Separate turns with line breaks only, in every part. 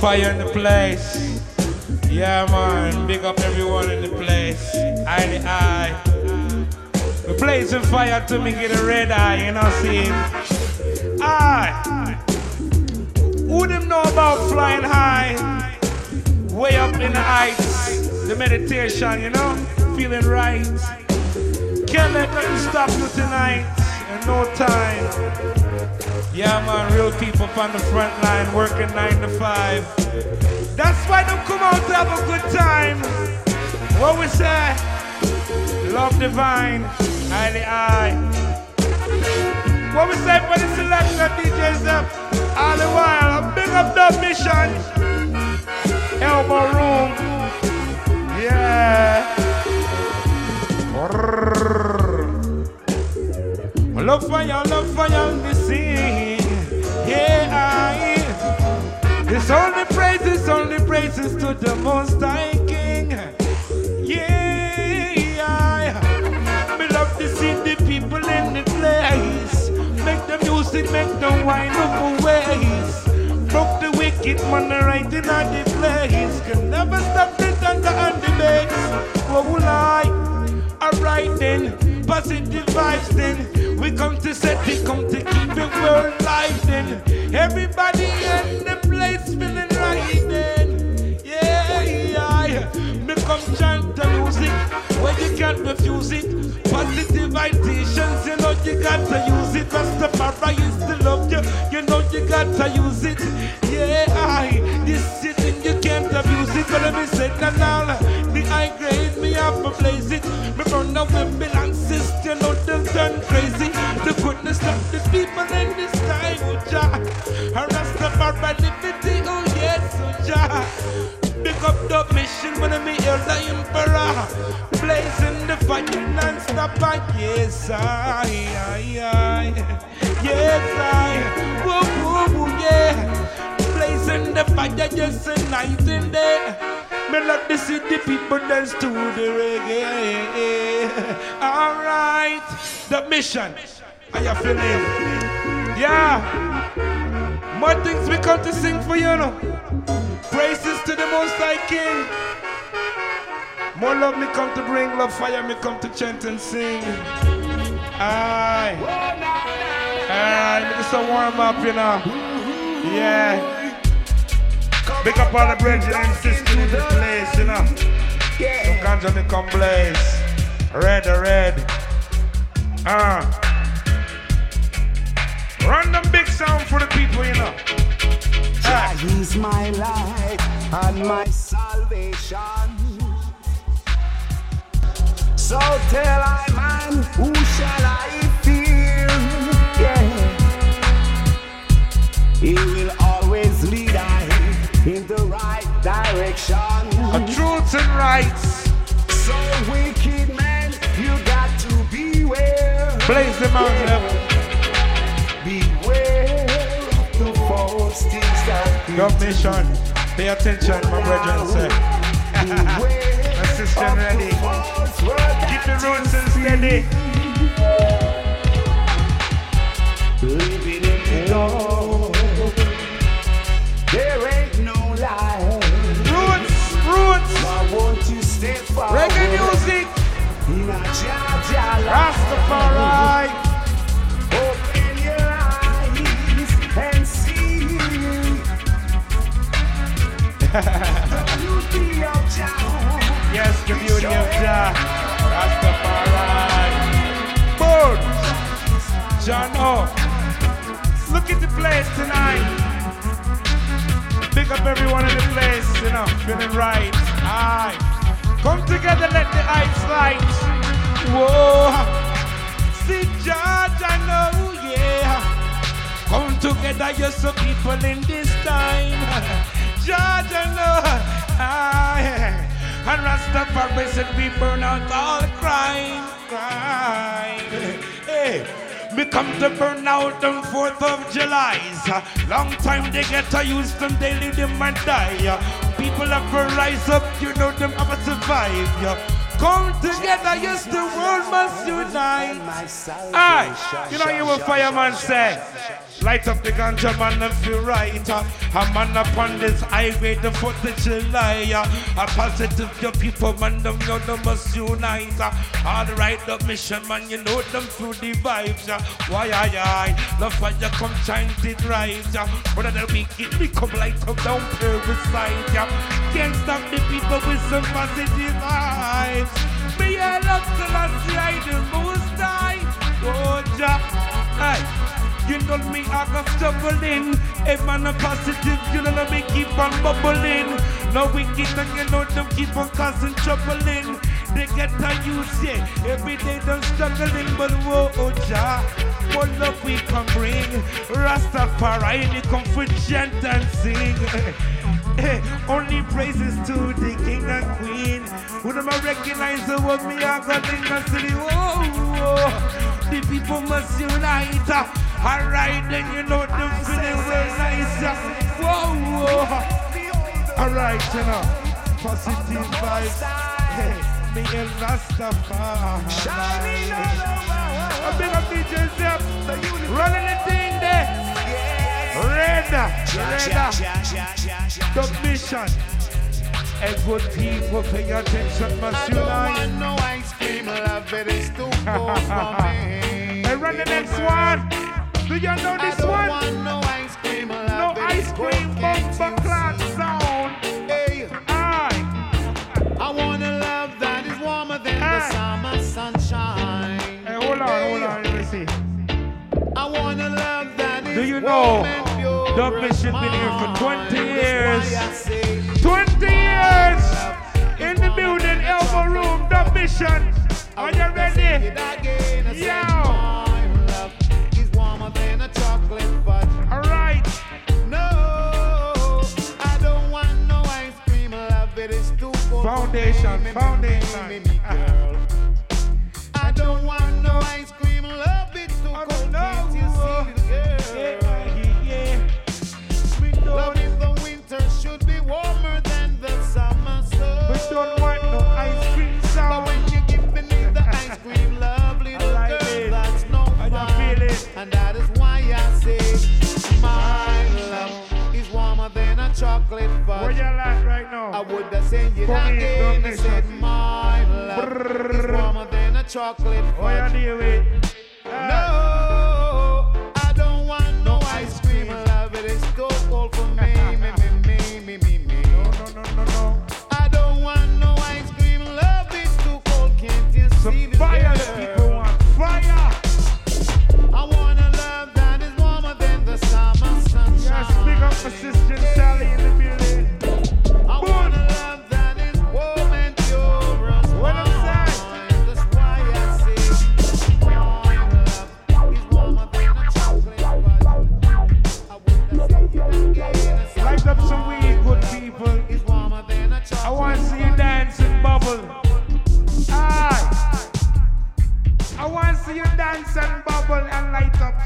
fire in the place. Yeah man, big up everyone in the place. Eye to eye. We blazing fire to me get a red eye, you know see? Aye. Who them know about flying high? Way up in the heights. The meditation, you know? Feeling right. Can't let nothing stop you tonight. In no time. Yeah, man, real people on the front line working nine to five. That's why them come out to have a good time. What we say? Love divine, eye to eye. What we say for the selection of DJs up all the while? Big up the mission. Elbo Room. Yeah. Luv Fyah, Luv Fyah, the scene. Yeah, I. It's only praises, only praises to the Most High King. Yeah, I. Me love to see the people in the place. Make the music, make the wine of ways. Broke the wicked man right in the place. Can never stop the thunder and the bass. Oh, lie. Alright then, positive vibes then. We come to set it, come to keep it world life then. Everybody in the place feeling right then. Yeah, yeah. Me come chant the music when you can't refuse it. Positive vibrations, you know you got to use it. Rastafari is to love you, you know you got to use it. Yeah, I. This sitting you can't abuse it. Gonna be said and all. The high grade me have to blaze it. Me run away Babylon sister, you know them turn crazy. The goodness of the people in this time, oh Jah. Rastafari liberty, oh yes, oh Jah. Big up the mission when meet you, the emperor. Blazing the fire non-stop, yes, I, I, I. Yes, I. Woo, woo, woo, yeah. Blazing the fire a night and day. Me the people dance to the reggae. Alright, the mission. How you feeling? Yeah. More things we come to sing for you, know. Praises to the Most High King. More love me come to bring, Luv Fyah me come to chant and sing. Aye. Aye, me just a warm up, you know. Yeah. Big up all the brethren and sisters in the place, you know. Yeah. So ganja me come blaze. Red, red. Ah. Random big sound for the people, you know.
Jah is my life and my salvation. So tell I man, who shall I fear? Yeah. He will always lead I in the right direction.
A truth and rights.
So wicked man, you got to beware.
Blaze the mountain. yeah. Beware of the false things that Love nation, pay attention, my brethren, sir. my ready. Keep the roots and steady.
Living in the dark.
Reggae music. Rastafari.
Open your eyes and see the beauty of Jah.
Yes, the beauty of Jah. Rastafari. Boom. John O. Look at the place tonight. Big up everyone in the place, you know, feeling right. Aye. Come together, let the ice light. Whoa. See George, I know, yeah. Come together, you're so people in this time. George, I know. Aye. And Rastafari said we burn out all crime, crime. Hey. Me come to burn out on 4th of July. Long time they get to use them, they daily them and die. People have to rise up, you know them have to survive. Come together, yes, the world must unite. Aye, you know you what fireman say. Light up the ganja man and feel right. A man upon this highway, the 4th of July. A positive, your people, man, them know them must unite. All right, the mission, man, you know them through the vibes. Why, aye, aye. The fire come shine it right. uh. But the wicked become light up down uh. Can't stop the people with some positive vibes. Me, I love I see I the most high. Oh, Jah. Hey. You know me, I got stumbling. Hey man, I'm positive, you know me keep on bubbling. No wicked, and you know them keep on causing trouble in. They get to use yeah. Every day them struggling, but whoa, oh, Jah, what love we can bring. Rastafari, they come for chant and sing. Hey, only praises to the king and queen. Who them I recognize the what me I got in the city. Whoa, oh, oh. whoa. The people must unite. Alright, then you know them feeling real nice. Whoa, whoa. Alright, you know. Positive vibes. Hey, me and Rastafari.
Shining all over.
A big up DJ Sep. Running the thing there. Red, red, the mission. A good people pay attention, must
I don't
unite.
want no ice cream, love it is too cold for me.
Hey, run the next one. Do you know this one?
no ice cream,
No
love
Dub Mission been here for 20 years?
That's why I say
20 years in the building, Elbo Room, the mission. Are you ready?
it again, I say
Yo.
my love is warmer than warmer than a chocolate
Where
fudge.
you at right now?
I would have it
Come here,
again. I said my love is warmer than a chocolate
What you
fudge.
deal with?
No,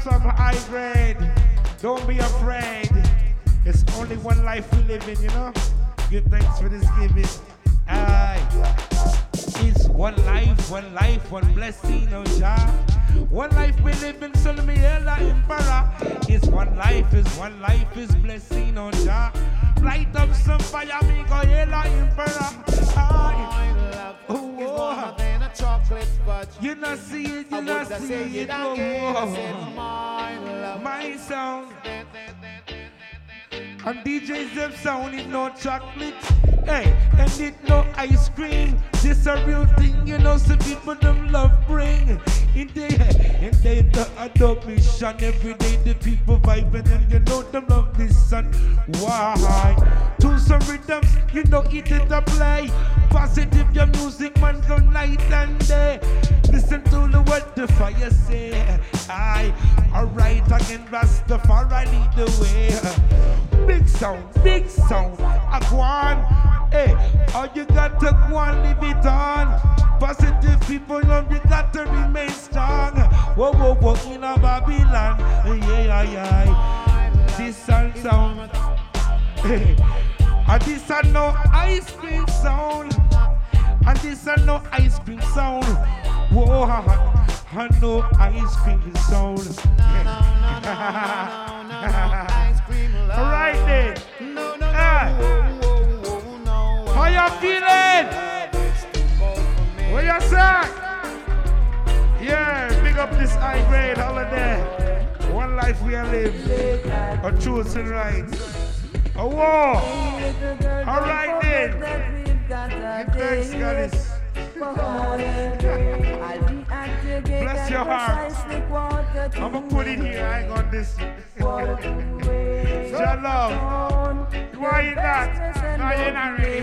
some high grade. Don't be afraid. It's only one life we live in, you know. Give thanks for this giving. Aye. It's one life, one life, one blessing, oh Jah. One life we live in, so me Ella Emperor. It's one life, is one life, is blessing, oh Jah. Light up some fire, me go Ella Emperor. Aye. Oh,
chocolate fudge.
You not see it,
I
you not
would have
see it,
it again. My love.
My sound. And DJ's them sound it no chocolate. Hey, and it no ice cream. This a real thing, you know, so people them love bring. In they in they the adoption every day the people vibing and you know them love this song. Why? To some rhythms, you know it is a play. Positive your music man go night and day. Listen to the what the fire say. I alright again Rastafari lead the way. Big sound, big sound. I go on. Hey, all you got to go and live it on. Positive people, you got to remain strong. Whoa, whoa, whoa, in a Babylon. Yeah, yeah, yeah. This sound sound. Hey, and this a no ice cream sound. And this a no ice cream sound. Whoa, I no ice cream sound. Right then. Ah. How you feeling? What you say? Yeah, big up this high grade holiday. One life we are live. A truth and right. A war. All right then. Thanks, Goddess. Bless your heart. I'ma put it here. I gonna this. Your love. Why you not? No, you're not ready.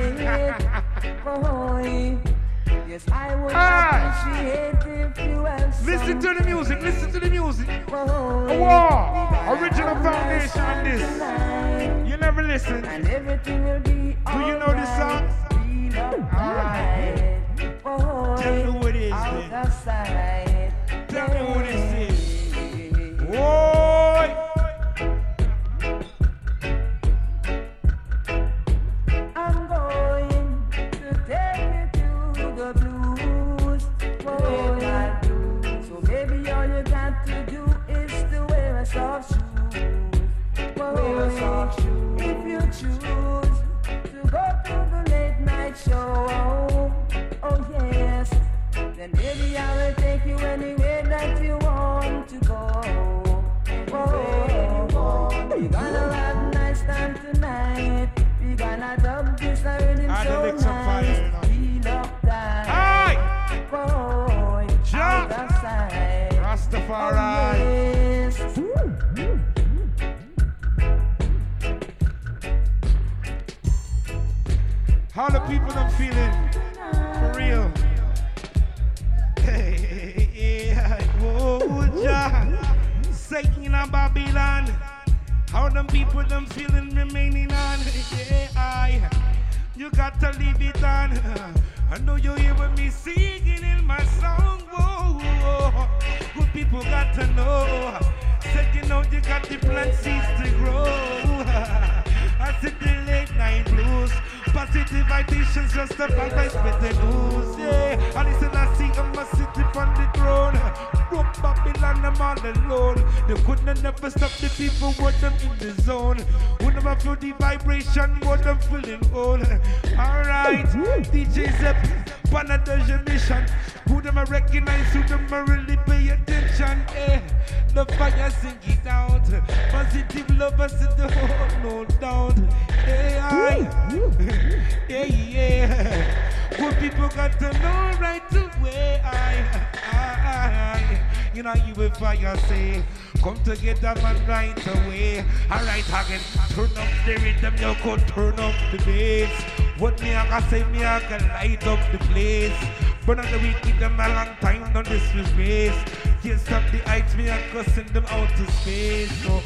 Yes, I would
Ah.
appreciate if you
Listen to the music. Listen to the music.
A
war. Original foundation on this. You never listen.
And everything will be
Do you know this song?
Alright.
How the people them feeling? For real. Hey, yeah, whoa, Jah. Satan in Babylon. How them people them feeling remaining on? Yeah, I. You got to leave it on. I know you hear with me singing in my song. Whoa, whoa. Good people got to know. Said you know you got the plant seeds to grow. I said the late night blues. Positive vibrations just a back by spread the news. Yeah, I listen, I see them a city on the throne. Broke Babylon, I'm all alone. They couldn't never stop the people, what them in the zone. Who never feel the vibration, what them feeling old. Alright, DJ Sep, Panada's mission. Who them a recognize, who them a really pay attention. Eh, the fire sing it out. Positive lovers in the whole no doubt. Hey, I, yeah, yeah. Good people got to know right away. I, I, I, you know, you will fire say, come together man right away. Alright, again, turn up the rhythm, you could turn up the bass. What me I can say, me I can light up the place. But on the week, give them a long time, no disrespect. Can't stop the heights, me I can send them out to space. So,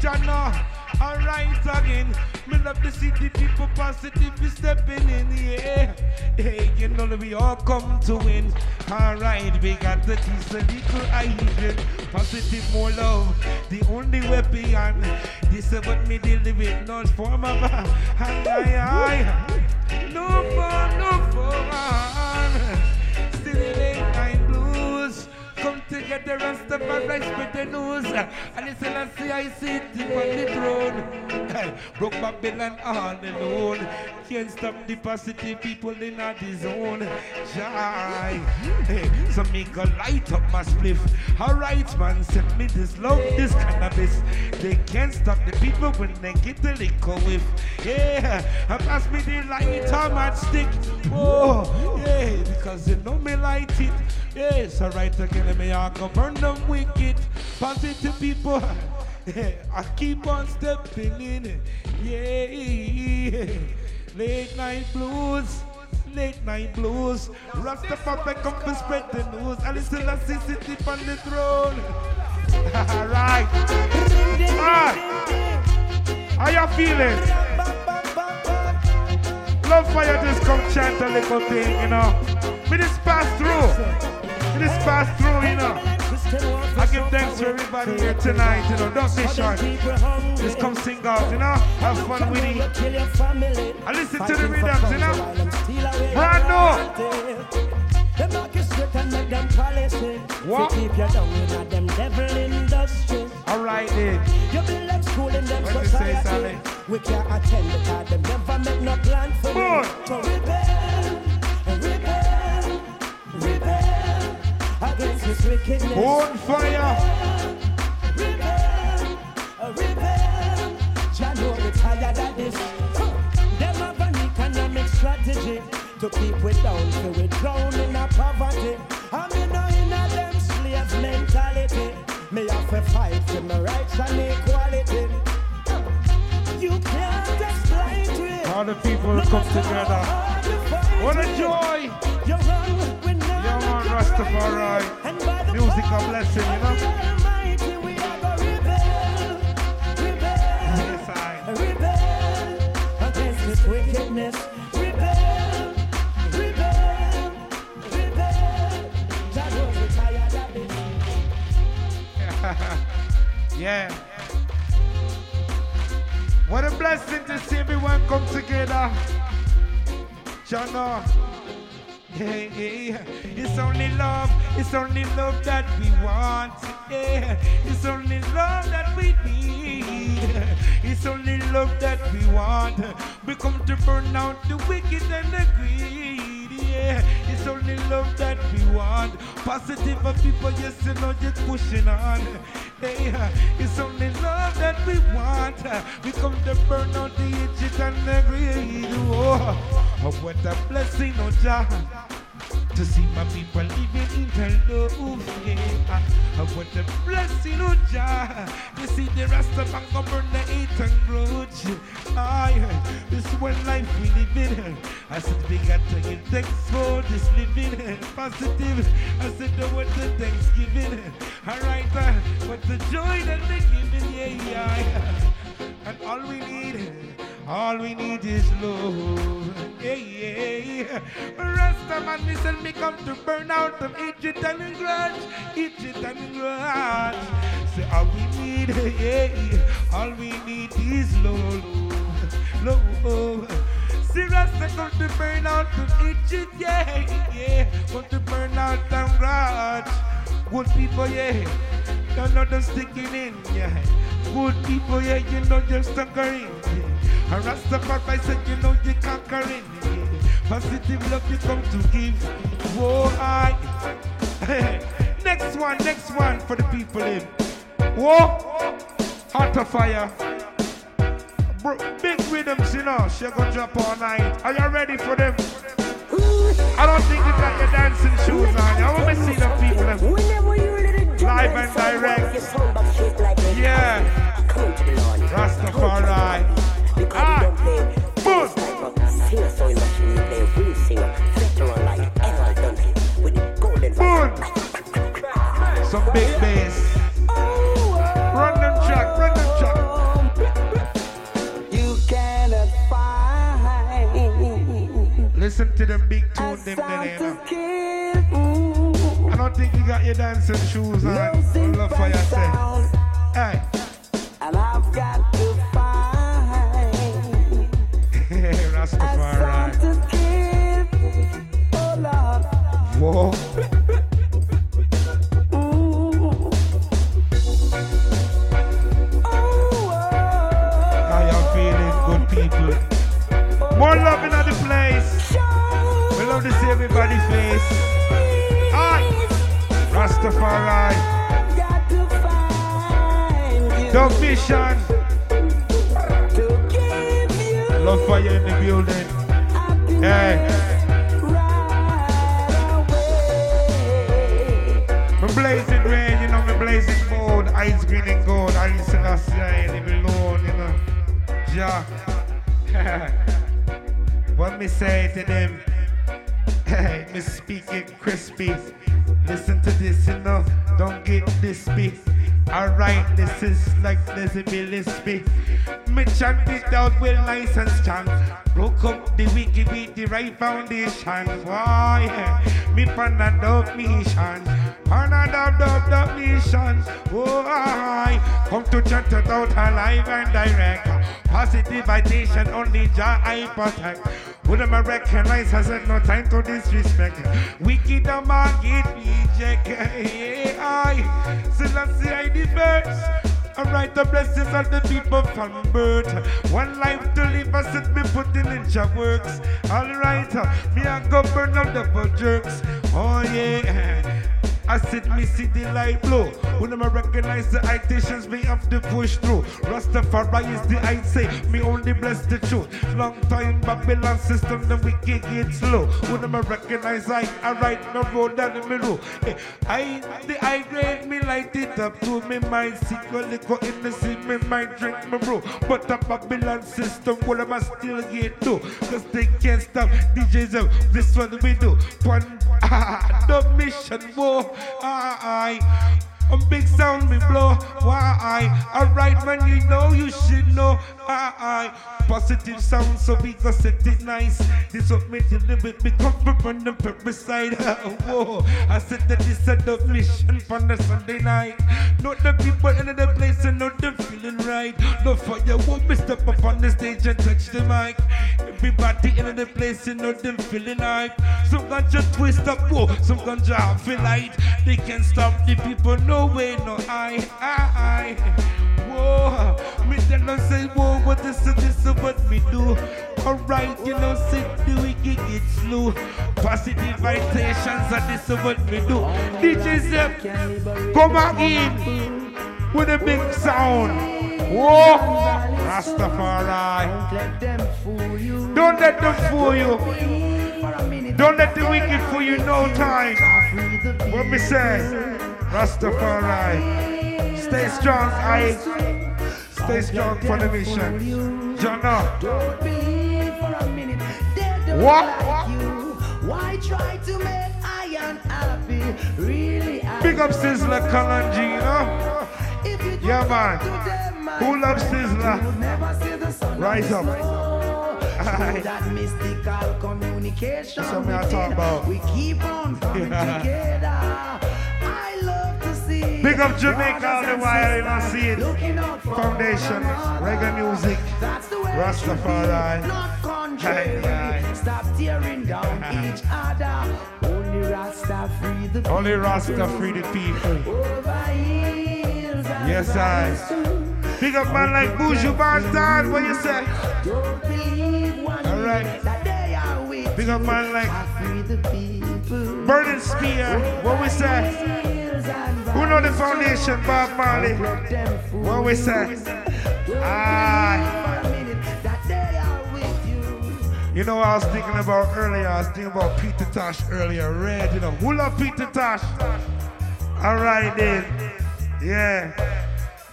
Jana, Alright again. Me love the city people positive is stepping in, yeah. Hey, you know that we all come to win. Alright, we got the teach the little hiding. Positive more love, the only weapon. This is what me deal with, not form of a aye, aye, aye. No fun, no fun. Come the and step and rise with the news. And listen and see I sit on the throne. Broke Babylon all alone. Can't stop the positive people in the zone. Jai. So make a light up my spliff. Alright, man, send me this love, this cannabis. They can't stop the people when they get the liquor whiff. Yeah, and pass me the light on my stick. Oh, yeah, because you know me light it. Yes, alright again, me I go burn them wicked. Positive people. I keep on stepping in. Yeah, late night blues. Late night blues. Rastafari come to spread the news. I see sit on the throne. Alright. Alright. How you feeling? Luv Fyah just come chant a little thing, you know. We just pass through. We just pass through, you know. I give thanks to everybody here tonight, you know. Don't be shy. Just come sing out, you know. Have fun with it. I listen to the rhythms, you know. Brand new.
Them knock you and make them policy.
What?
To keep you down in a them devil industry.
Alright then.
You build them school in them
What you say. Sally?
We can't attend because them never make no plan for me.
On fire.
Jah know this. Have an economic strategy to keep we down till we drown in a poverty. And me know in a them slaves mentality. Me have to fight for my rights and equality. You can't just it.
All the people come together. What a joy. Rastafari. Music a blessing, you know. Yes, I.
Wickedness.
Yeah. What a blessing to see everyone come together. Jana. It's only love, it's only love that we want. Yeah, it's only love that we need. It's only love that we want. We come to burn out the wicked and the greedy. Yeah, it's only love that we want. Positive people, yes, you know, just pushing on. Hey, it's only love that we want. We come to burn out the hatred and the greed. Oh, what a blessing, oh Jah. To see my people living in love, yeah. Oh, what blessing, oh Jah. To see the Rasta man go burn the hate and grudge. Aye, this one life we live in. I said we got to give thanks for this living. Positive. I said the word the Thanksgiving. Alright, uh, what the joy that they giving, yeah, yeah. And all we need, all we need is love. Yeah, yeah. Man, me said me come to burn out them hatred and grudge, hatred and grudge. Say all we need, yeah, all we need is love, love. See Rasta come to burn out them hatred, yeah, yeah. Come to burn out them grudge. Good people, yeah. Don't know them sticking in, yeah. Good people, yeah, you know you're conquering. Yeah. And Rastafari said, you know you're conquering. Yeah. Positive love you come to give. Whoa, I. next one, next one for the people in. Whoa, hot of fire. Bro, big rhythms, you know. She gonna drop all night. Are you ready for them? I don't think you got your dancing shoes on. I want to see the people. Live and direct. Yeah. Rastafari. Ah. Boom. Some big bass. Run them track, run them track. You cannot find. Listen to them big tune, them I don't think you got your dancing shoes on. No love for yourself. Hey.
And I've got to find.
Rastafari. Whoa. How y'all feeling, good people? More love in the place. We love to see everybody face. Aye. Rastafari.
You
Mission. Love you in the building. Hey. Blazing red, you know, me blazing gold. Eyes green and gold. I listen to say, leave me alone, you know. Ja. what me say to them? Hey, me speaking crispy. Listen to this, you know. Don't get this big. Alright, this is like Dizzy Gillespie. Me chant it out with license chant. Broke up the wiki with the right foundation. Why? Me pan a dub mission. Pan a dub dub dub mission. Oh, I come to chant it out alive and direct. Positive vibration, only Jah I protect. Would them a recognize I said no time to disrespect. Wicked a market reject. Hey, I still I see I the first. I write the blessings of the people from birth. One life to live, I said me putting in your works. Alright, me I go burn up double jerks. Oh yeah. I said me see the light blow. When I recognize the iterations, me have to push through. Rastafari is the I say, me only bless the truth. Long time Babylon system, the wicked get slow. When I recognize I, I write no road down the middle. Eh, I, the I grade me light it up to me mind. Secret liquor in the sea, me might drink my bro. But the Babylon system, what am I still get do? Cause they can't stop DJs up. This one we do. One, ah, the mission, whoa, ah, I. A big sound me blow, why I? Alright man, you know you should know, I, I. Positive sound, so we go set it nice. This what me did a bit, me come from the purpose side. Whoa, I said that this a the mission from the Sunday night. Not the people in the place and not them feeling right. No fire won't me step up on the stage and touch the mic. Everybody in the place and not them feeling hype. Some ganja twist up, whoa, some ganja half feel light. They can't stop the people, no way, no I, I, I. Whoa, me tell them say, whoa, what this is this is what me do. Alright, you know, sit the wicked get slow. Positive vibrations, and this is what me do. DJ Sep, come again with a big sound. Whoa, Rastafari. Don't let them fool you. Don't let the wicked fool you no time. What me say? Rastafari. Stay strong, I. Stay strong for the mission. Jonah.
Don't believe for a minute.
What?
like you. Why try to make I unhappy? Really,
Big up Sizzla Kalonji, you know?
If you
Yeah, man.
them,
Who loves
Sizzla? never see the sun
Rise up.
the sun.
Aye.
Through that mystical communication
That's what I talk about.
we keep on coming together.
Big up Jamaica all the while,
and
know, see it. Foundation, reggae music, Rastafari.
Stop tearing down each other. Only Rasta free the people.
Only Rasta free the people. Yes, I. Big up man like Buju Banton, what you say?
Don't believe one
All right. Big up man like
I free the people.
Burning Spear, what we say? Who know the foundation, Bob Marley?
too. Let them fool
What we say?
Don't
Aye.
believe for a minute that they are with you.
You know what I was thinking about earlier? I was thinking about Peter Tosh earlier. Red, you know. Who love Peter Tosh? All right then. Yeah.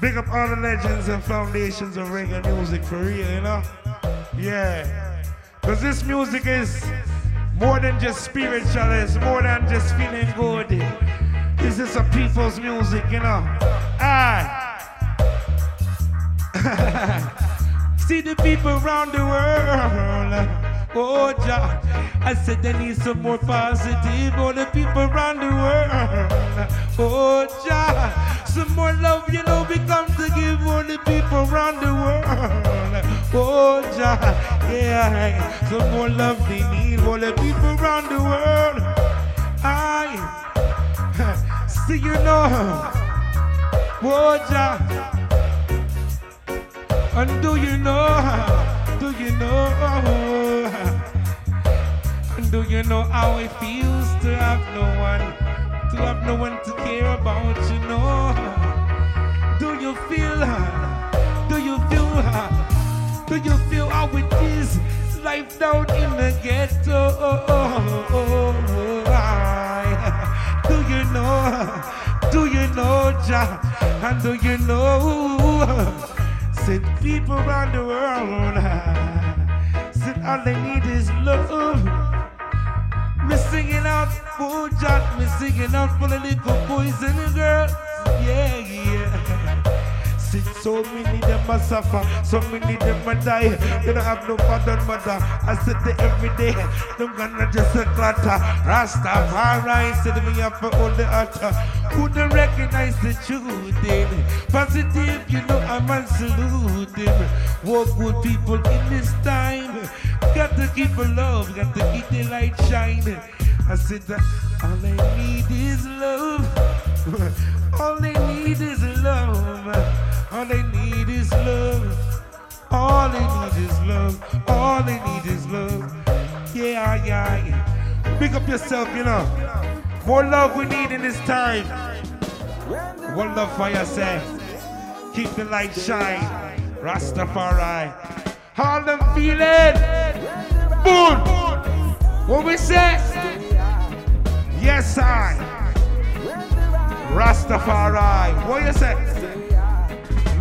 Big up all the legends and foundations of reggae music for real, you know? Yeah. Because this music is more than just spiritual, it's more than just feeling good. This is a people's music, you know? Aye. See the people around the world Oh, Jah. I said they need some more positive. All the people around the world. Oh, Jah. Some more love, you know, we come to give all the people around the world. Oh, Jah. Yeah. Some more love they need. All the people around the world. I. See, you know. Oh, Jah. And do you know, do you know, and do you know how it feels to have no one, to have no one to care about, you know? Do you feel, her? do you feel, her? do you feel how it is, life down in the ghetto? Do you know, do you know, Jah, and do you know? Said people around the world said all they need is love. Singing out oh, for Jack, me singing out for the little boys and girls. Yeah, yeah. Said so many them a suffer, so many them a die. They don't have no father mother. I said they every day, them gonna just a clatter. Rastafari said me up for all the utter. Couldn't recognize the truth in Positive, you know I'm saluting. Walk good people in this time. Got to keep a love, got to keep the light shining. I said that all I need is love. all they need is love. All they need is love. All they need is love. All they need is love. Yeah, yeah, yeah. Pick up yourself, you know. More love we need in this time. One love for yourself. Keep the light shine. Rastafari. All them feeling. Boom. What we say? Yes, I. Rastafari. What you say?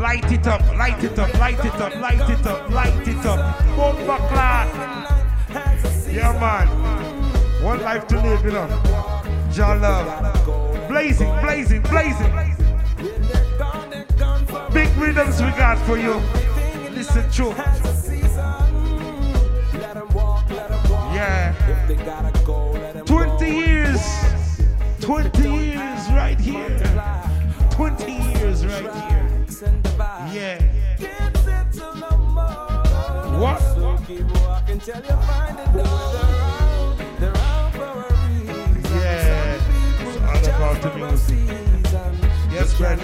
Light it up, light it up, light it up, light it up, light it up. Bomba class. Yeah, man. One life to live, you know. Jah love. Blazing, blazing, blazing. Big rhythms we got for you. Listen true. 20 years. 20 years right here. 20 years right here. Yeah. What? Yeah. Yes, friend.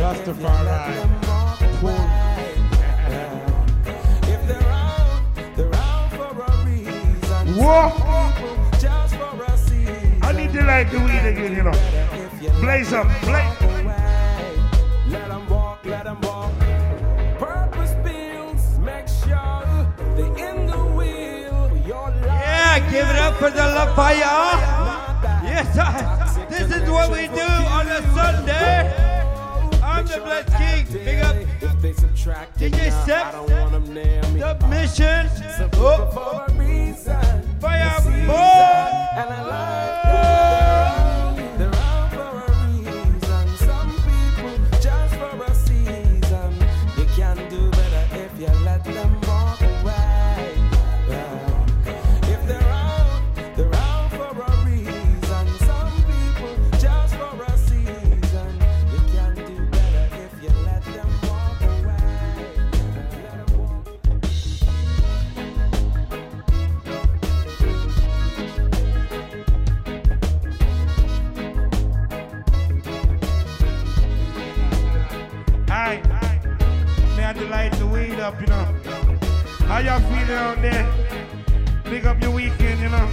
Rastafari. Whoa! I like the weed again, you know. Blaze up, blaze.
Let 'em walk, let 'em walk. Purpose builds, make sure they in the wheel. Your life.
Yeah, give it up for the Luv Fyah. Yes, I, this is what we do on a Sunday. I'm the Blitz King. Big up
If they subtract
DJ
it now,
Step.
I don't want 'em
Big up your weekend, you know.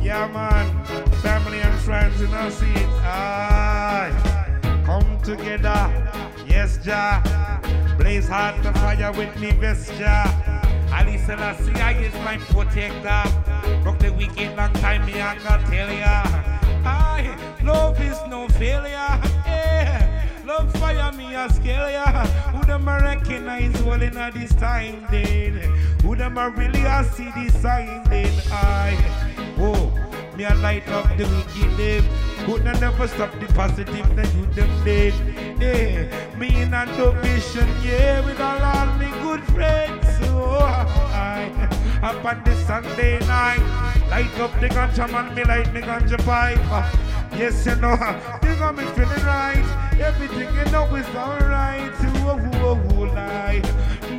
Yeah, man. Family and friends, you know, see it. Aye. Come together. Yes, Jah. Blaze hard the fire with me, best Jah. Haile Selassie, I is my protector. Rock the wicked long time, me I can tell ya. Aye, love is no failure. Yeah. Luv Fyah me a scale ya. Who them recognize well in a this time then? Who them a really a see the sign then? Aye. Oh, me a light up the wicked them. Could not never stop the positive that you them dead. Yeah, me in a dope mission, yeah, with all, all me good friends. Oh, I, Up on the Sunday night, light up the ganja man, me light me ganja pipe. Yes, you know, you got me feeling right. Everything you know is alright. Whoa, whoa, whoa, lie.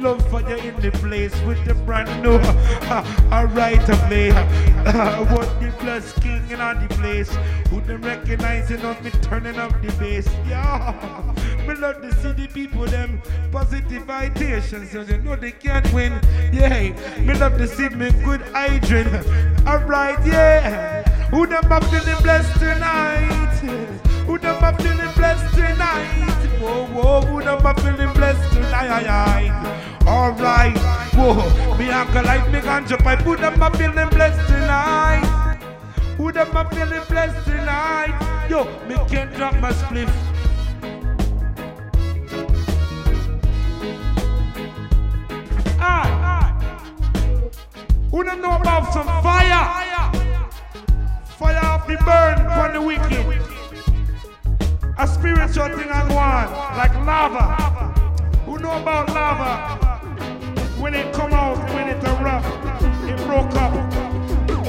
Love for you in the place with the brand new. Uh, alright, I play. What the plus king in all the place. Who them recognizing on me turning up the bass. Yeah. Me love to see the people them positive ideation so they know they can't win. Yeah. Me love to see me good hydrant. Alright, yeah. Who them are feeling blessed tonight? Who them are feeling blessed tonight? Whoa, whoa, who them are feeling blessed tonight? Alright, whoa, me uncle like me ganja pipe. Who them are feeling blessed tonight? Who them are feeling blessed tonight? Yo, me can't drop my spliff. Who don't know about some fire? Fire off the burn from the wicked. A spiritual thing I go on, like lava. Who know about lava? When it come out, when it erupt, it broke up.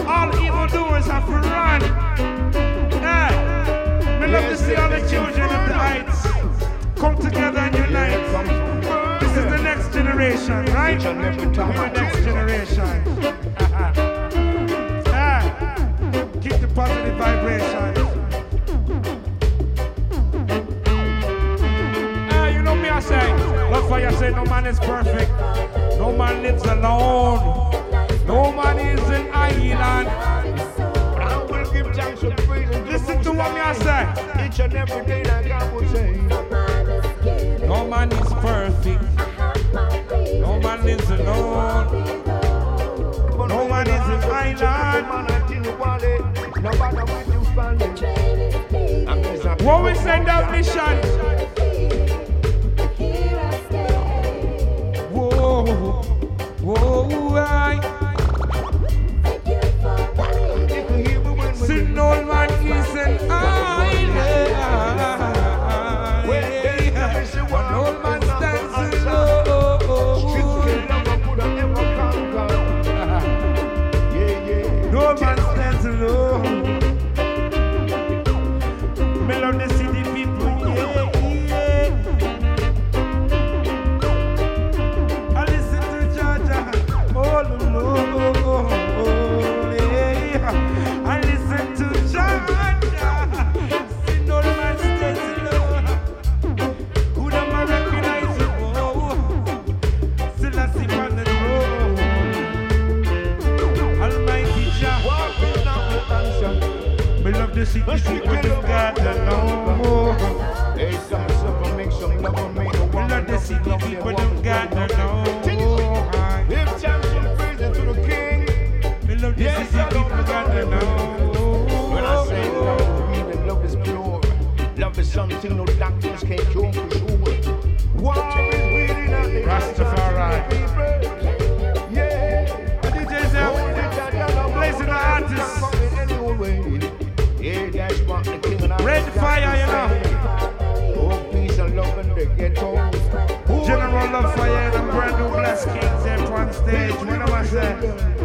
All evil doers have to run. Hey, me love to see all the children of the heights come together and unite. This is the next generation, right? We're the next generation. Hey, keep the positive vibration. Love for you, say no man is perfect. No man lives alone. No man is an island.
But I will give thanks and praise and
Listen to what me I say.
each and every day that God will say.
No man is perfect. No man lives alone. No man is an island. What we send out mission? Whoa, Me love the city people, them got to know. Me love the city people, them got to know. Me love the people, got to
When I say love, really love is pure. Love is something no doctors can't cure for sure. War is waiting at
fire
and I'm
brand new blessed kings up
on stage. What am I
saying?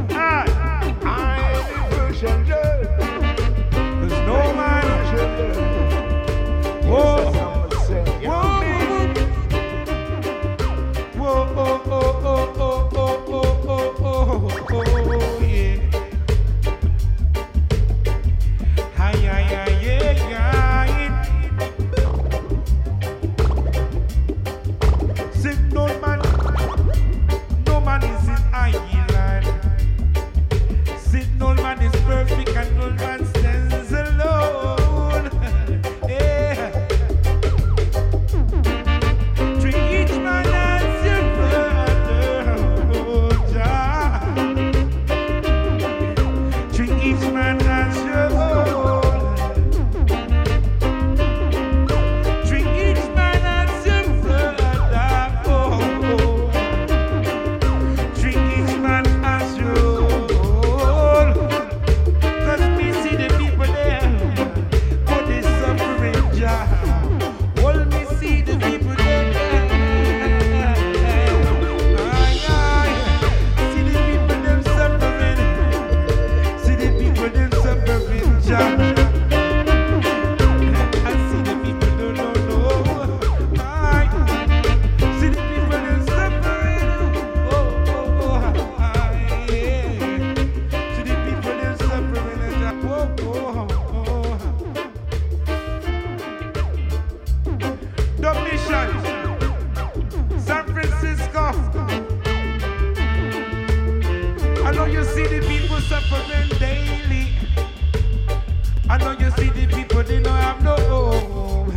I know you see the people, they know I'm no home.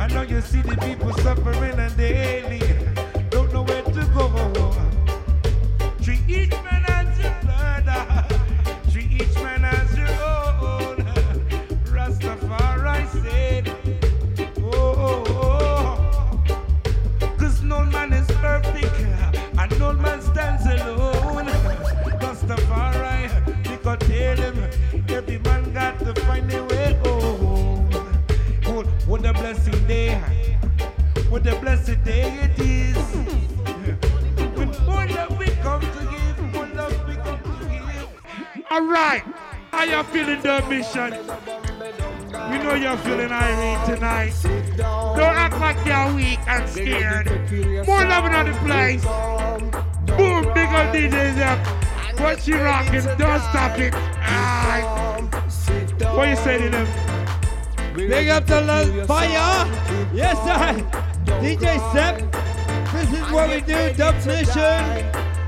I know you see the people suffering and daily. How you feeling, the mission? We know you're feeling irate tonight. Don't act like you're weak and scared. More loving on the place. Boom, big old DJs up. What you rocking? Don't stop it. Alright. What you say to them?
Big up to Luv Fyah. Yes, I. DJ Sep. This is what we do. Dub Mission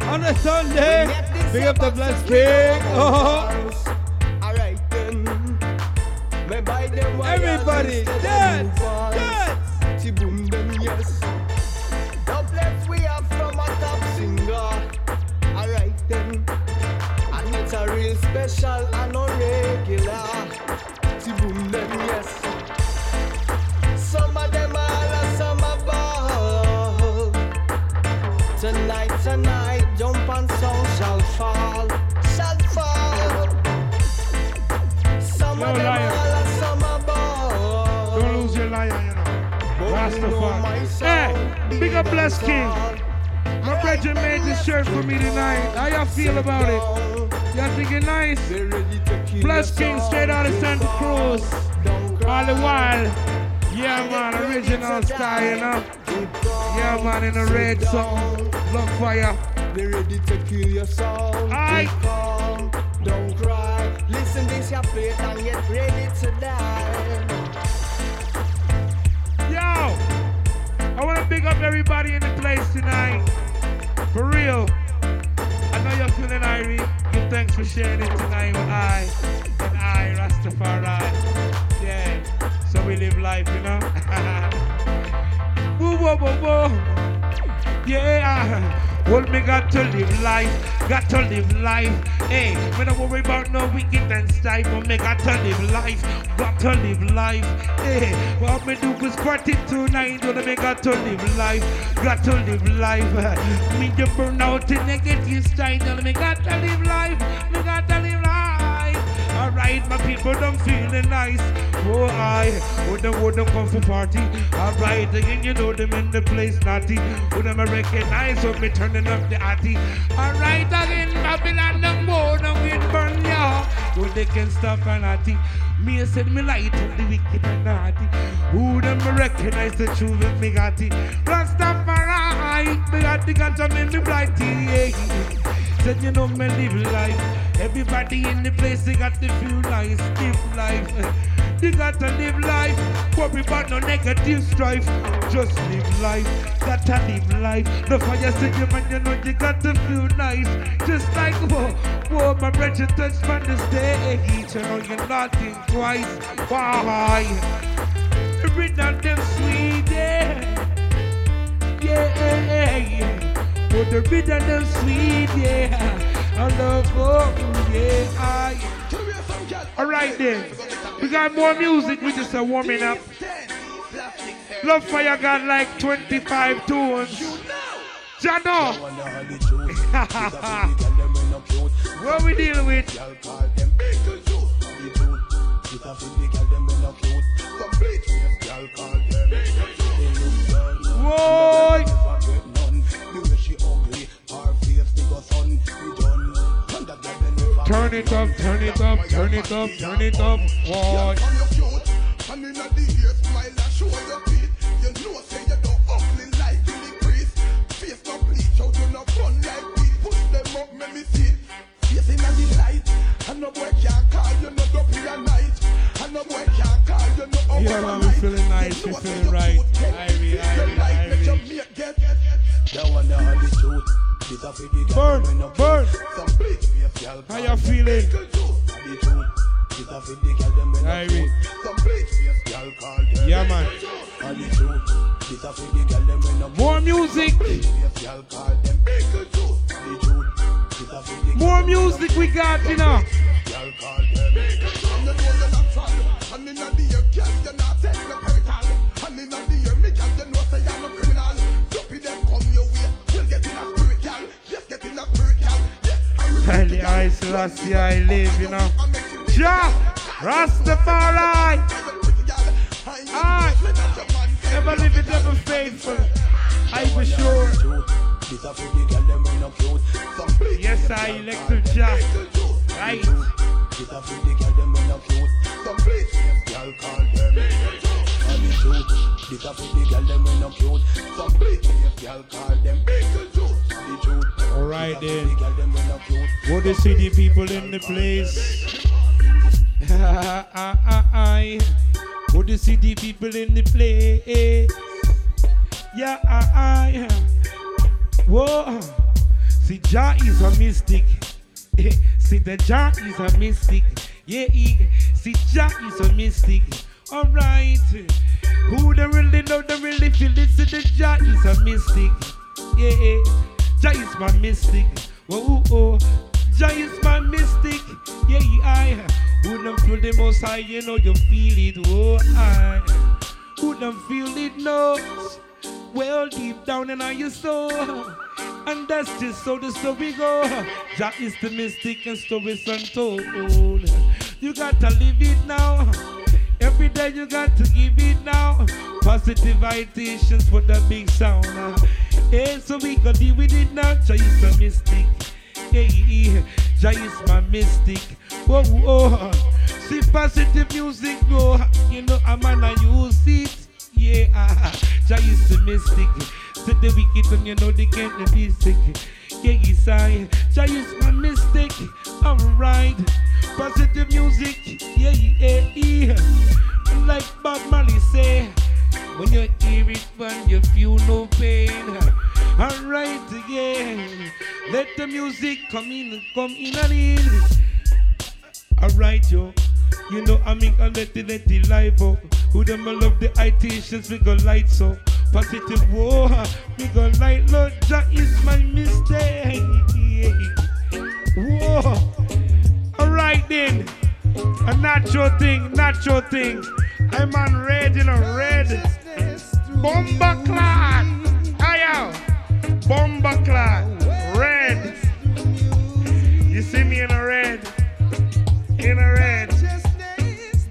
on a Sunday. Big up the Blessed King. Oh, everybody dance,
Rastafari. Hey, big up Bless King. My brother made this shirt for me tonight. How y'all feel about it? Y'all think it nice? Bless King straight out of Santa Cruz. All the while. Yeah, man, original style, you know. Yeah, man, in the red song. Blood fire.
Be ready to kill your soul.
Aye.
Calm, don't cry. Listen this your plate and get ready to die.
I want to big up everybody in the place tonight. For real. I know you're feeling Irie. Give thanks for sharing it tonight with I and I, Rastafari. Yeah. So we live life, you know? woo, woo, woo, woo. Yeah. Uh, Well, me got to live life, got to live life. Hey, me don't worry about no wicked and stiff, but me got to live life, got to live life. Hey, what me do is party tonight, but me got to live life, got to live life. Me just burn out in negative style, me got to live life, me got to live. Alright, my people don't feeling nice. Oh, I would them would them come for party. Alright, again, you know them in the place naughty. Wouldn't them recognize of me turning up the atty. Alright, again, Babylon, them more than we burn ya. Well, they can stop and atty. Me I said me light up the wicked and naughty. Who them recognize the truth with me got it. Rastafari, me got the on me, me blighty. Yeah. Said you know me live life. Everybody in the place they got to feel nice, live life. They got to live life. Worry about no negative strife. Just live life. Got to live life. The fire said you man, you know you got to feel nice. Just like whoa, whoa, my brother touched on the stage. You know you're not think twice. Why? Read on them sweet, yeah. Yeah, yeah. For the rhythm them sweet, yeah. I love oh, yeah. I. All right then. We got more music. We just are warming up. Luv Fyah got like 25 tunes. Jano. what we dealing with? It up, turn it up, turn it up, turn it up. Whoa. Is a mystic. Yeah, he, see, Jah is a mystic. Alright. Who they really know, they really feel it. See, the Jah is a mystic. Yeah, Jah is my mystic. Whoa, oh, Jah is my mystic. Yeah, I. Who them feel the most high, you know you feel it. Oh, I. Who them feel it knows. Well, deep down in your soul. And that's just so the story go. Jah is the mystic and stories untold. You got to live it now. Every day you got to give it now. Positive vibrations for the big sound. Hey, so we can deal with it now. Jah is the mystic. Hey, Jah is my mystic. Whoa, whoa. See positive music, go. You know I'm gonna use it. Yeah, Jah is the mystic. To the wicked and you know they can't be sick. Yeah, yes, I. Jah is my mystic. Alright. Positive music. Yeah, yeah, yeah. Like Bob Marley say. When you hear it, when you feel no pain. Alright, again. Let the music come in, come in and in. Alright, yo. You know I mean I let it let it live up. Who them I love the iterations we go light so positive whoa. We go light Lord that is my mistake. Whoa. Alright then. A natural thing, natural thing. I'm on red, you know, red. Bomba clad. Ayo. Bomba clad. Red. You see me in a red. In a red.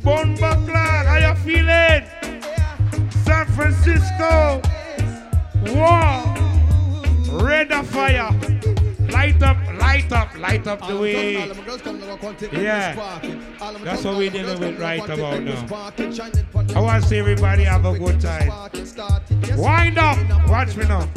Bomba clad. How you feeling? San Francisco. Whoa. Red of fire. Light up, light up, light up the way. Yeah. That's what we're dealing with right about now. I want to see everybody have a good time. Wind up. Watch me now.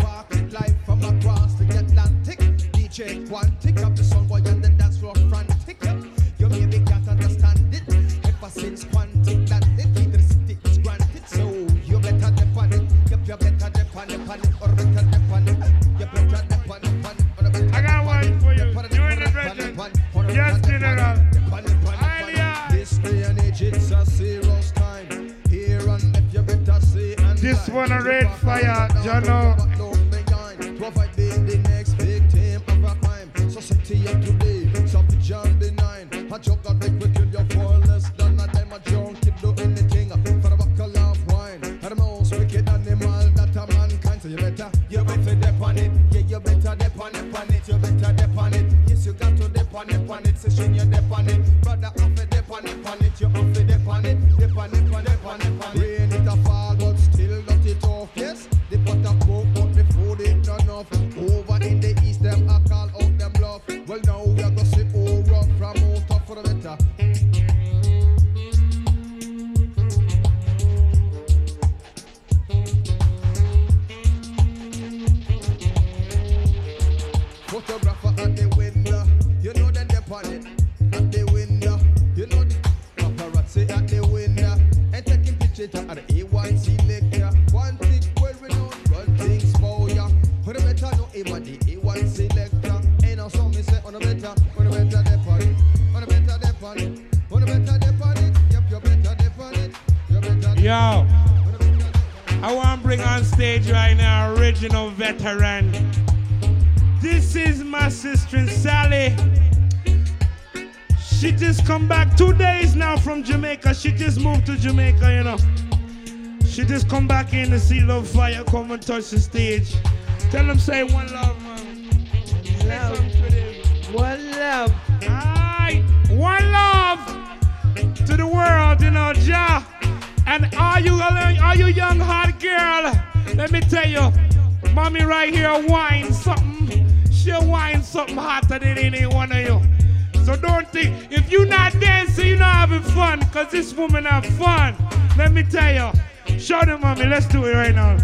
Come back in to see Luv Fyah come and touch the stage. Tell them say one love, man. Love.
One love.
Aye. One love to the world, you know, Jah. And are you are you young hot girl? Let me tell you, mommy right here wine something. She'll wine something hotter than any one of you. So don't think if you not dancing, you're not having fun, cause this woman have fun. Let me tell you. Show them mommy, let's do it right now.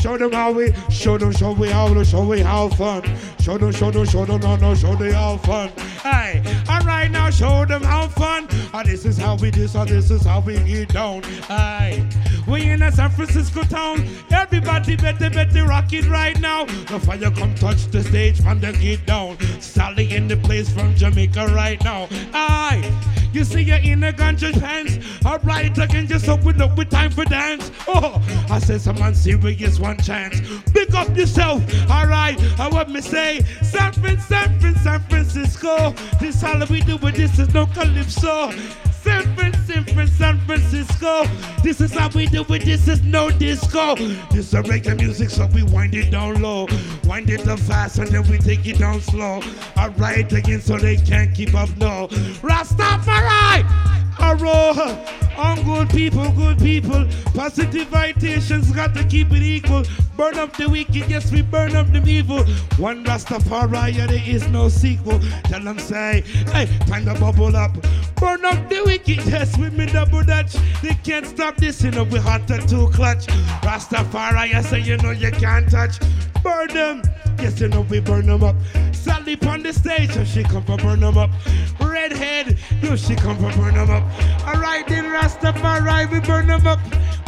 Show them how we, show them, show we how, we show we how fun. Show them, show them, show them, no, no, show them how fun. Hey, all right now, show them how fun. Oh, this is how we do, so this is how we get down. Hey, we in a San Francisco town. Everybody better, better rock it right now. The fire come touch the stage from the get down. Sally in the place from Jamaica right now. Aye. You see you in a ganja pants. Alright, again, just open up with time for dance. Oh, I said someone serious one chance. Pick up yourself. Alright, I what me say. San Fran, San Fran, San Francisco. This all we do, but this is no calypso. San Fran, San Francisco. This is how we do it, this is no disco. This is reggae music, so we wind it down low. Wind it up fast and then we take it down slow. Alright again, so they can't keep up, no. Rastafari! Aroha! On good people, good people. Positive vibrations got to keep it equal. Burn up the wicked, yes, we burn up the evil. One Rastafari, yeah, there is no sequel. Tell them, say, hey, time to bubble up. Burn up the wicked, yes, with me double dutch. They can't stop this, you know, we hot to two clutch. Rastafari, I say, you know, you can't touch. Burn them, yes, you know, we burn them up. Sally on the stage, so she come for burn them up. Redhead, yo, she come for burn them up. Alright, then Rastafari, we burn them up.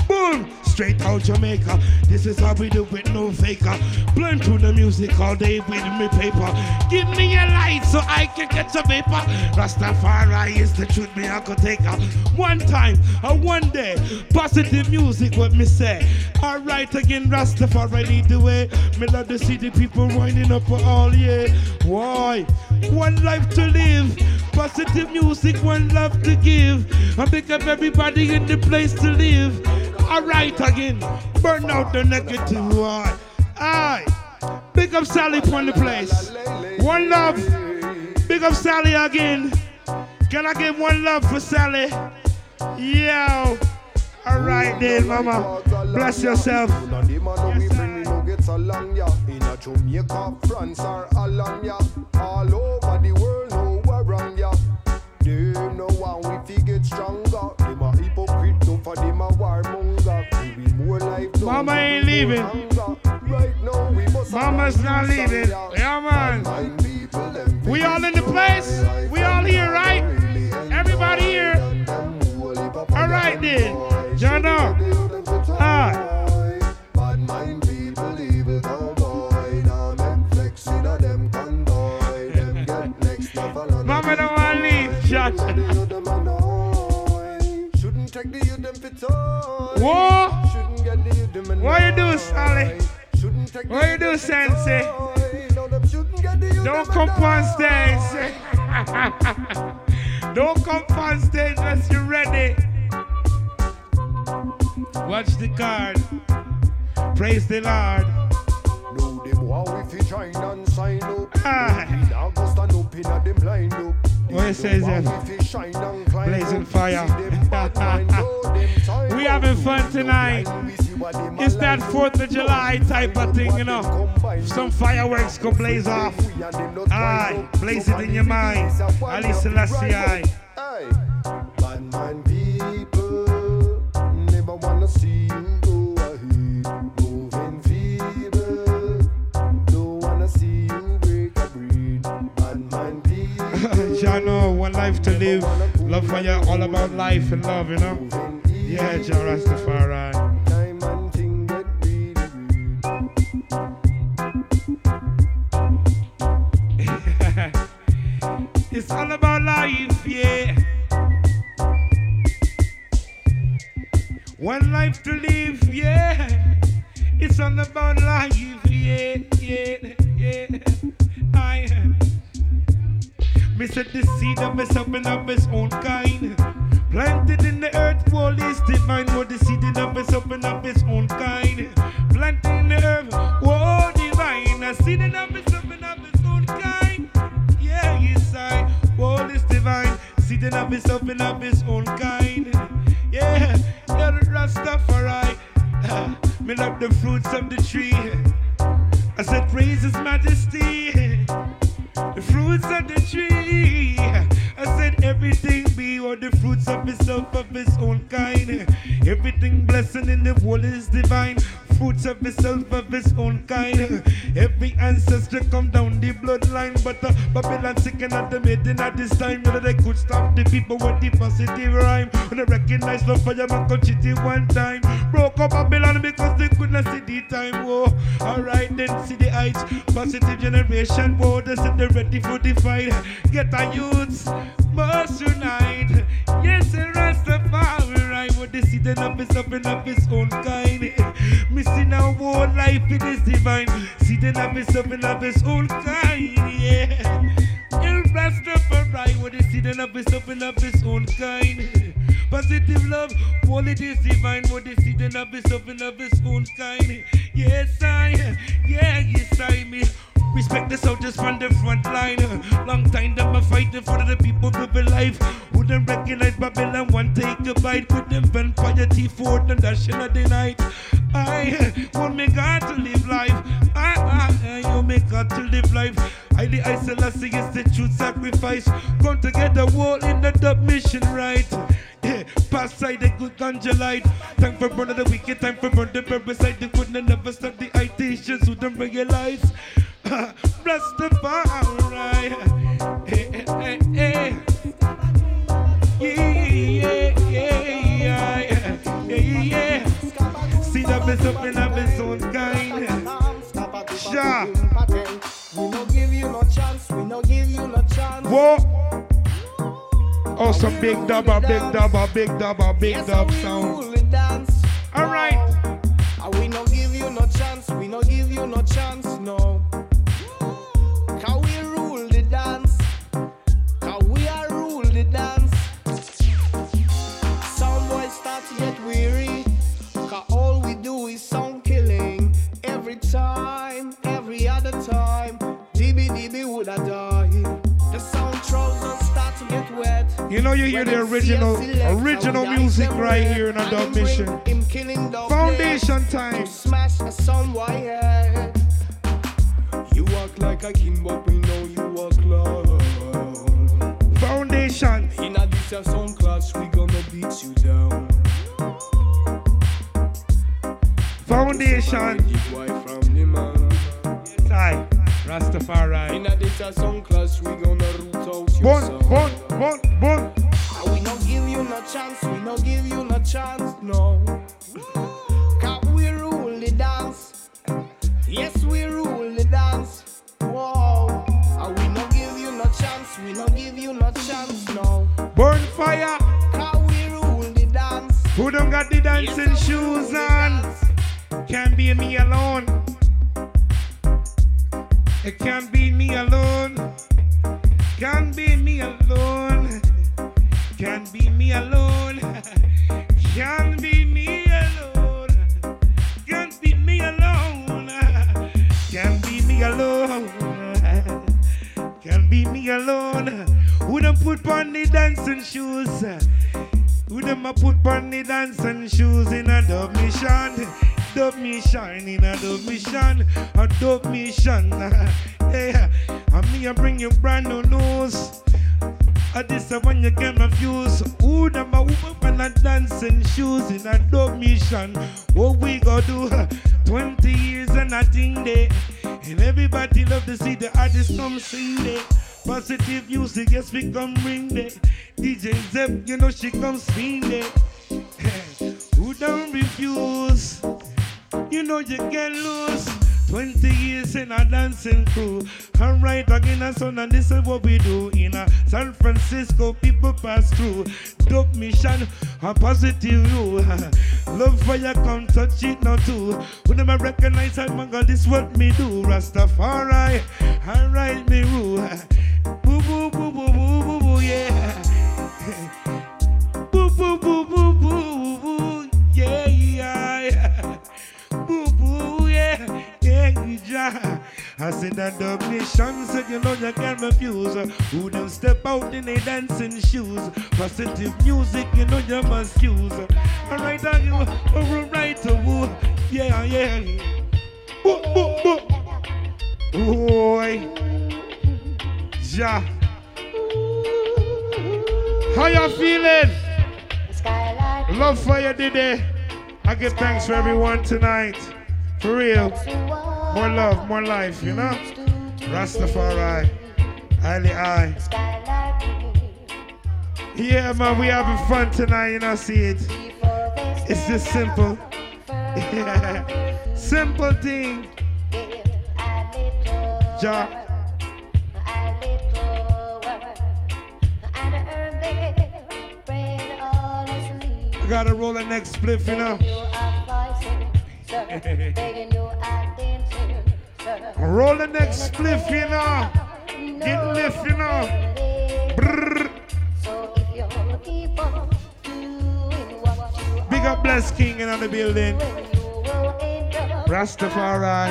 Boom! Straight out Jamaica. This is how we do it, no faker. Blend to the music all day with me paper. Give me a light so I can catch a vapor. Rastafari is the truth, me I could take her. One time, or one day, positive music, what me say. Alright again, Rastafari lead the way. Me love to see the people winding up for all year. Why? One life to live. Positive music, one love to give. I pick up everybody in the place to live. Alright again. Burn out the negative one. Aye. Big up Sally from the place. One love. Big up Sally again. Can I give one love for Sally? Yo. Alright then, mama. Bless yourself.
nuggets along ya In a Jamaica, France or Holland ya All over the world,
Mama ain't leaving.
Right
Mama's not leaving. Yeah, man. We all in the place? We all here, right? Everybody here? Alright then. John up. Ah.
Bad mind people, evil cowboy Now make flex in a them convoy Them get next level on
Mama don't want to leave, John.
Shouldn't take the youth them for toy.
What?
Shouldn't get the youth them
What you do, Sally? What you do, Sensei?
toy. No, them shouldn't get the youth
Don't come on stage. Don't come on stage unless you're ready. Watch the card. Praise the Lord.
No, them want we fi join and sign up.
Ah.
We now go stand up in a them blind up.
What it says
climb
Blazing fire. We having fun tonight. It's that 4th of July type of thing, you know. Some fireworks go blaze off. Aye, blaze it in your mind. Haile Selassie, aye.
Bad people never wanna see you
One life to live. Love for you, all about life and love, you know. Yeah, Jah Rastafari. It's all about life, yeah. One life to live, yeah. It's all about life, yeah. Me said the seed of his up and of his own kind. Planted in the earth, wall is divine. What the seed of his up and of his own kind. Planted in the earth, wall divine. A seed of his up and of his own kind. Yeah, yes, I. Wall is divine. Seed of his up and of his own kind. Yeah, El Rastafari. Me love the fruits of the tree. I said, praise His Majesty. The fruits of the tree. Himself of His own kind. Everything blessing in the world is divine. Fruits of Himself of His own kind. Every ancestor come down the bloodline, but uh, the Babylon and at the meeting at this time. Whether they could stop the people with the positive rhyme. When they recognize the fireman cheat one time. Broke up Babylon because they could not see the time. Whoa. Alright then, see the heights. Positive generation. Whoa, they said they're ready for the fight. Get our youths, must unite. Yes, Rastafari. What they see, then up is up and up his own kind. Missing our whole life, it is divine. Then up is up and up his own kind. Yeah. El Rastafari. What they see, then up is and up his own kind. Positive love, it is divine. What see, then up is up and up his own kind. Yes, I, yeah, yes, I, me. Respect the soldiers from the front line. Long time them a fighting for the people of the life. Wouldn't recognize Babylon one take a bite with them vampire teeth for the dashing of the night. I want me God to live life. I, I, I, you me God to live life. I the I Selassie is the true sacrifice. Come together, war in the dub mission right. Yeah, pass side the good ganja light. Time for burn the wicked, time for burn the parasite. They couldn't never stop the iterations who don't realize. Rastafari. Hey, hey, hey. Yeah, yeah, yeah, yeah, yeah, yeah. See that best up in best own kind. Sha.
We no give you no chance, we no give you no chance.
Whoa. Oh, some big dub, a big dub, a big dub, a big dub sound.
The.
All right.
We no give you no chance, we no give you no chance, no. Would have died. The sound trousers start to get wet.
You know you hear the original, original music right here in a dub mission. Foundation time.
Smash a some head. You walk like a king, but we know you walk low.
Foundation.
In a this your sound class, we gonna beat you down.
Foundation.
Give wife from the man.
Tie. Rastafari.
In a your sound class, we gonna root out your
Bun,
sound.
bun, bun, bun.
And ah, we no give you no chance, we no give you no chance, no. Can we rule the dance? Yes, we rule the dance. Whoa. And we no give you no chance, we no give you no chance, no.
Burn fire.
Can we rule the dance?
Who don't got the dancing shoes on? Can't be me alone. It can't be me alone. Can't be me alone. Can't be me alone. Can't be me alone. Can't be me alone. Can't be me alone. Can't be me alone. Who done put on the dancing shoes? Who them a put on the dancing shoes in a dub mission? Dub mission in a dub mission, a dub mission. Yeah, and me I bring you brand new news. I this is when you get confused. Who them a woman and a dancing shoes in a dub mission? What we gonna do? 20 years and I think there. And everybody love to see the artist come sing there. Positive music, yes, we come bring there. DJ Sep, you know she come swing there. Who don't refuse? You know you can lose. 20 years in a dancing crew. Alright, again, a son, and this is what we do. In a San Francisco, people pass through. Dub mission, a positive view. Luv Fyah, come touch it now too. When them I recognize, I'm God, this what me do. Rastafari, alright, me rule. Boo, boo, boo, boo, boo, boo, boo, yeah. Boo, boo, boo, boo, yeah, yeah. I said that dub nation said you know you can't refuse. Who them step out in their dancing shoes? Positive music you know you must use. Alright, I you alright to woo Yeah, yeah. Boo, boo, boo Boy Jah. How you feeling? Love for you today. I give thanks for everyone tonight. For real. More love, more life, you know? Rastafari. Highly I. Yeah, man, we having fun tonight, you know, see it. It's just simple. Yeah. Simple thing. Jah. I gotta roll the next spliff, you know. Roll the next spliff, you know. Get lift, you know. Brrr. Big up Bless King in on the building. Rastafari.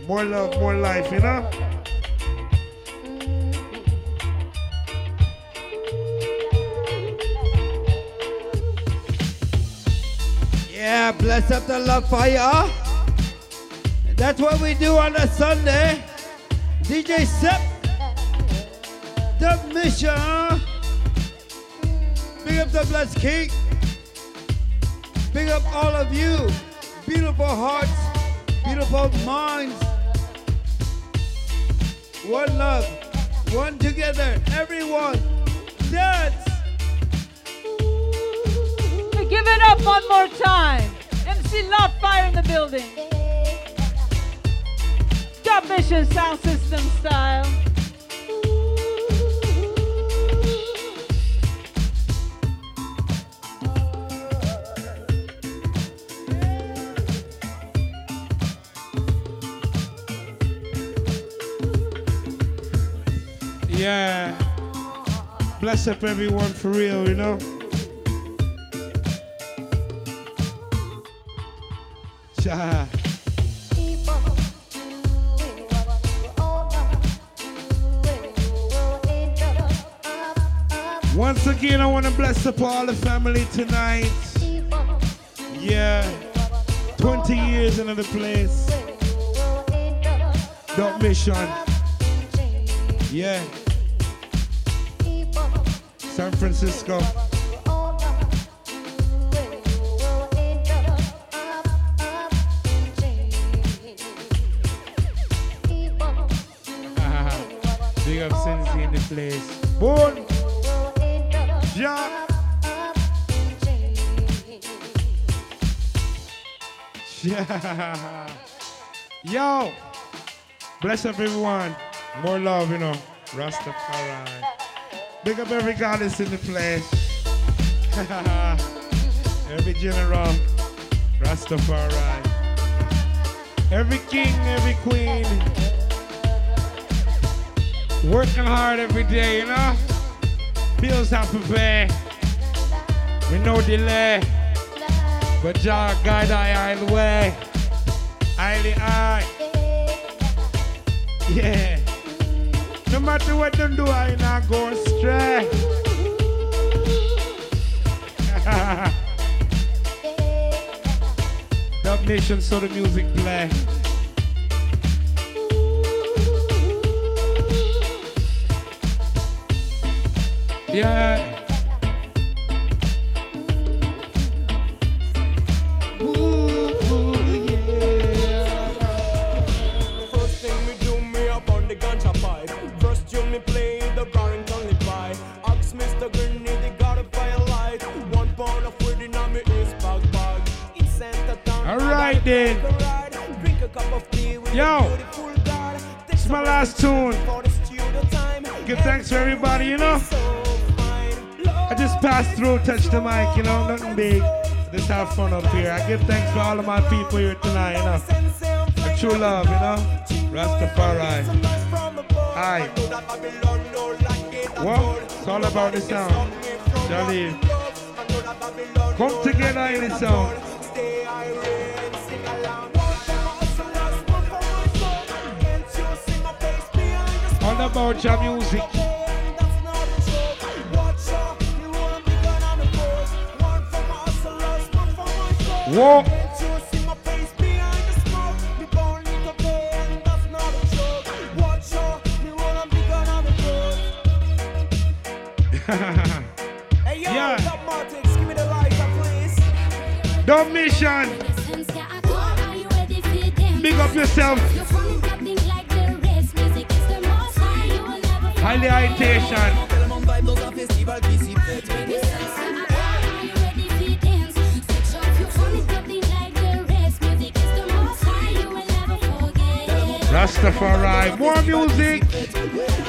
more love, more life, you know.
Bless up the Luv Fyah. That's what we do on a Sunday. DJ Sep, the mission. Big up the blessed king. Big up all of you. Beautiful hearts, beautiful minds. One love, one together, everyone. Dance.
Give it up one more time. MC Luv Fyah in the building. Dub Mission Sound System style.
Yeah. Bless up everyone for real, you know. Once again, I want to bless up all the family tonight. Yeah. 20 years in another place. Dub mission. Yeah. San Francisco. Place. Born. Jah. Yeah. Yo. Bless up everyone. More love, you know. Rastafari. Big up every goddess in the place. every general. Rastafari. Every king, every queen. Working hard every day, you know? Bills have to pay. With no delay. But Jah guide I the way. Highly I. Yeah. No matter what them do, I not go astray. Dub Nation, so the music play. Then. Yo, it's my last tune. Give thanks to everybody, you know. Passed through, touch the mic, you know, nothing big. Just have fun up here. I give thanks to all of my people here tonight, you know. A true love, you know. Rastafari. Hi. What? It's all about the sound. Jolly. Come together in the sound. All about your music. Whoa.
Hey yo,
Yeah.
Dub Martins, give me the lighter, please.
Dub mission. Big up yourself. Highly citation. Rastafari. More music.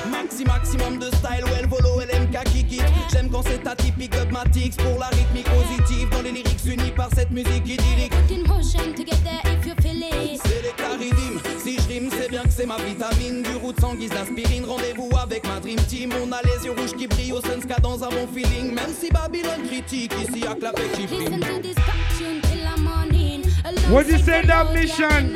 Maxi maximum de style, well volo, LMK qui kick. J'aime quand c'est atypique, dogmatique pour la rythmique positive. Dans les lyrics unis par cette musique idyllique. C'est les caridimes, si je rime, c'est bien que c'est ma vitamine. Du route sans guise d'aspirine, rendez-vous avec ma dream team. On a les yeux rouges qui brillent au Sunska dans un bon feeling. Même si Babylone critique, ici à clapet qui frime.
What you say, Dumb mission?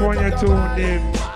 California tune, Dave.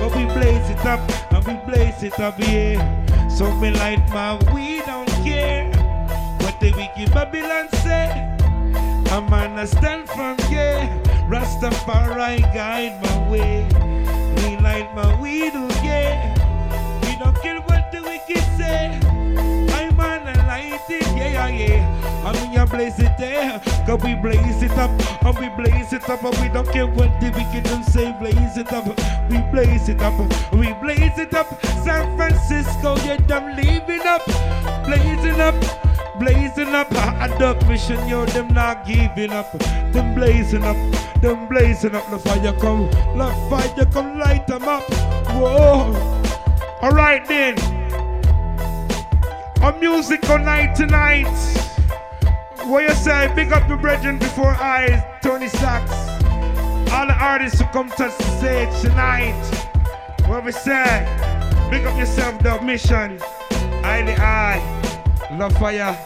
But we blaze it up, and we blaze it up, yeah. So me light my we don't care what the wicked Babylon say. I'm gonna stand from yeah. Rastafari guide my way. We light my weed, oh yeah. We don't care what the wicked say. I'm it, yeah, yeah, yeah. I mean, you blaze it there, cause we blaze it up, and we blaze it up, and we don't care what the wicked them say, blaze it up, we blaze it up, we blaze it up, San Francisco, yeah, them leaving up, blazing up, blazing up. A Dub mission, yo, them not giving up, them blazing up, them blazing up. The fire come, the fire come, light them up. Whoa. All right then. A musical night tonight. What you say? Big up your brethren before I, Tony Sachs. All the artists who come touch the stage tonight. What we say? Big up yourself, the mission. Eye the eye. Luv Fyah.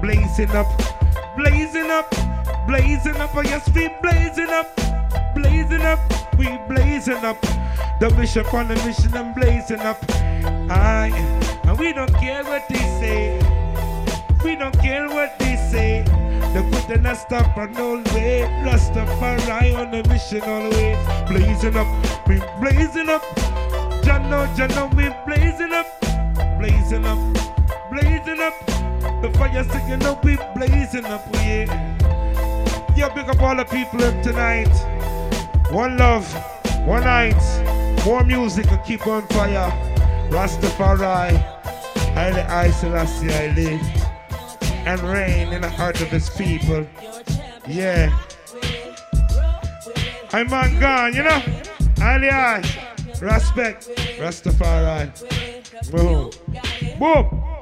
Blazing up. Blazing up. Blazing up. Oh, yes, we blazing up. Blazing up. We blazing up. The mission on the mission and blazing up. Aye. We don't care what they say. We don't care what they say. They put a stop on all way. Rastafari on the mission always. Blazing up, we blazing up. Jano, Jano, we blazing up. Blazing up, blazing up. The fire sticking up, we blazing up, yeah. Yeah, big up all the people in tonight. One love, one night, more music and keep on fire. Rastafari, I I live and reign in the heart of his people. Yeah. I'm on gone, you know? Ali. Respect. Rastafari. Boom. Boom.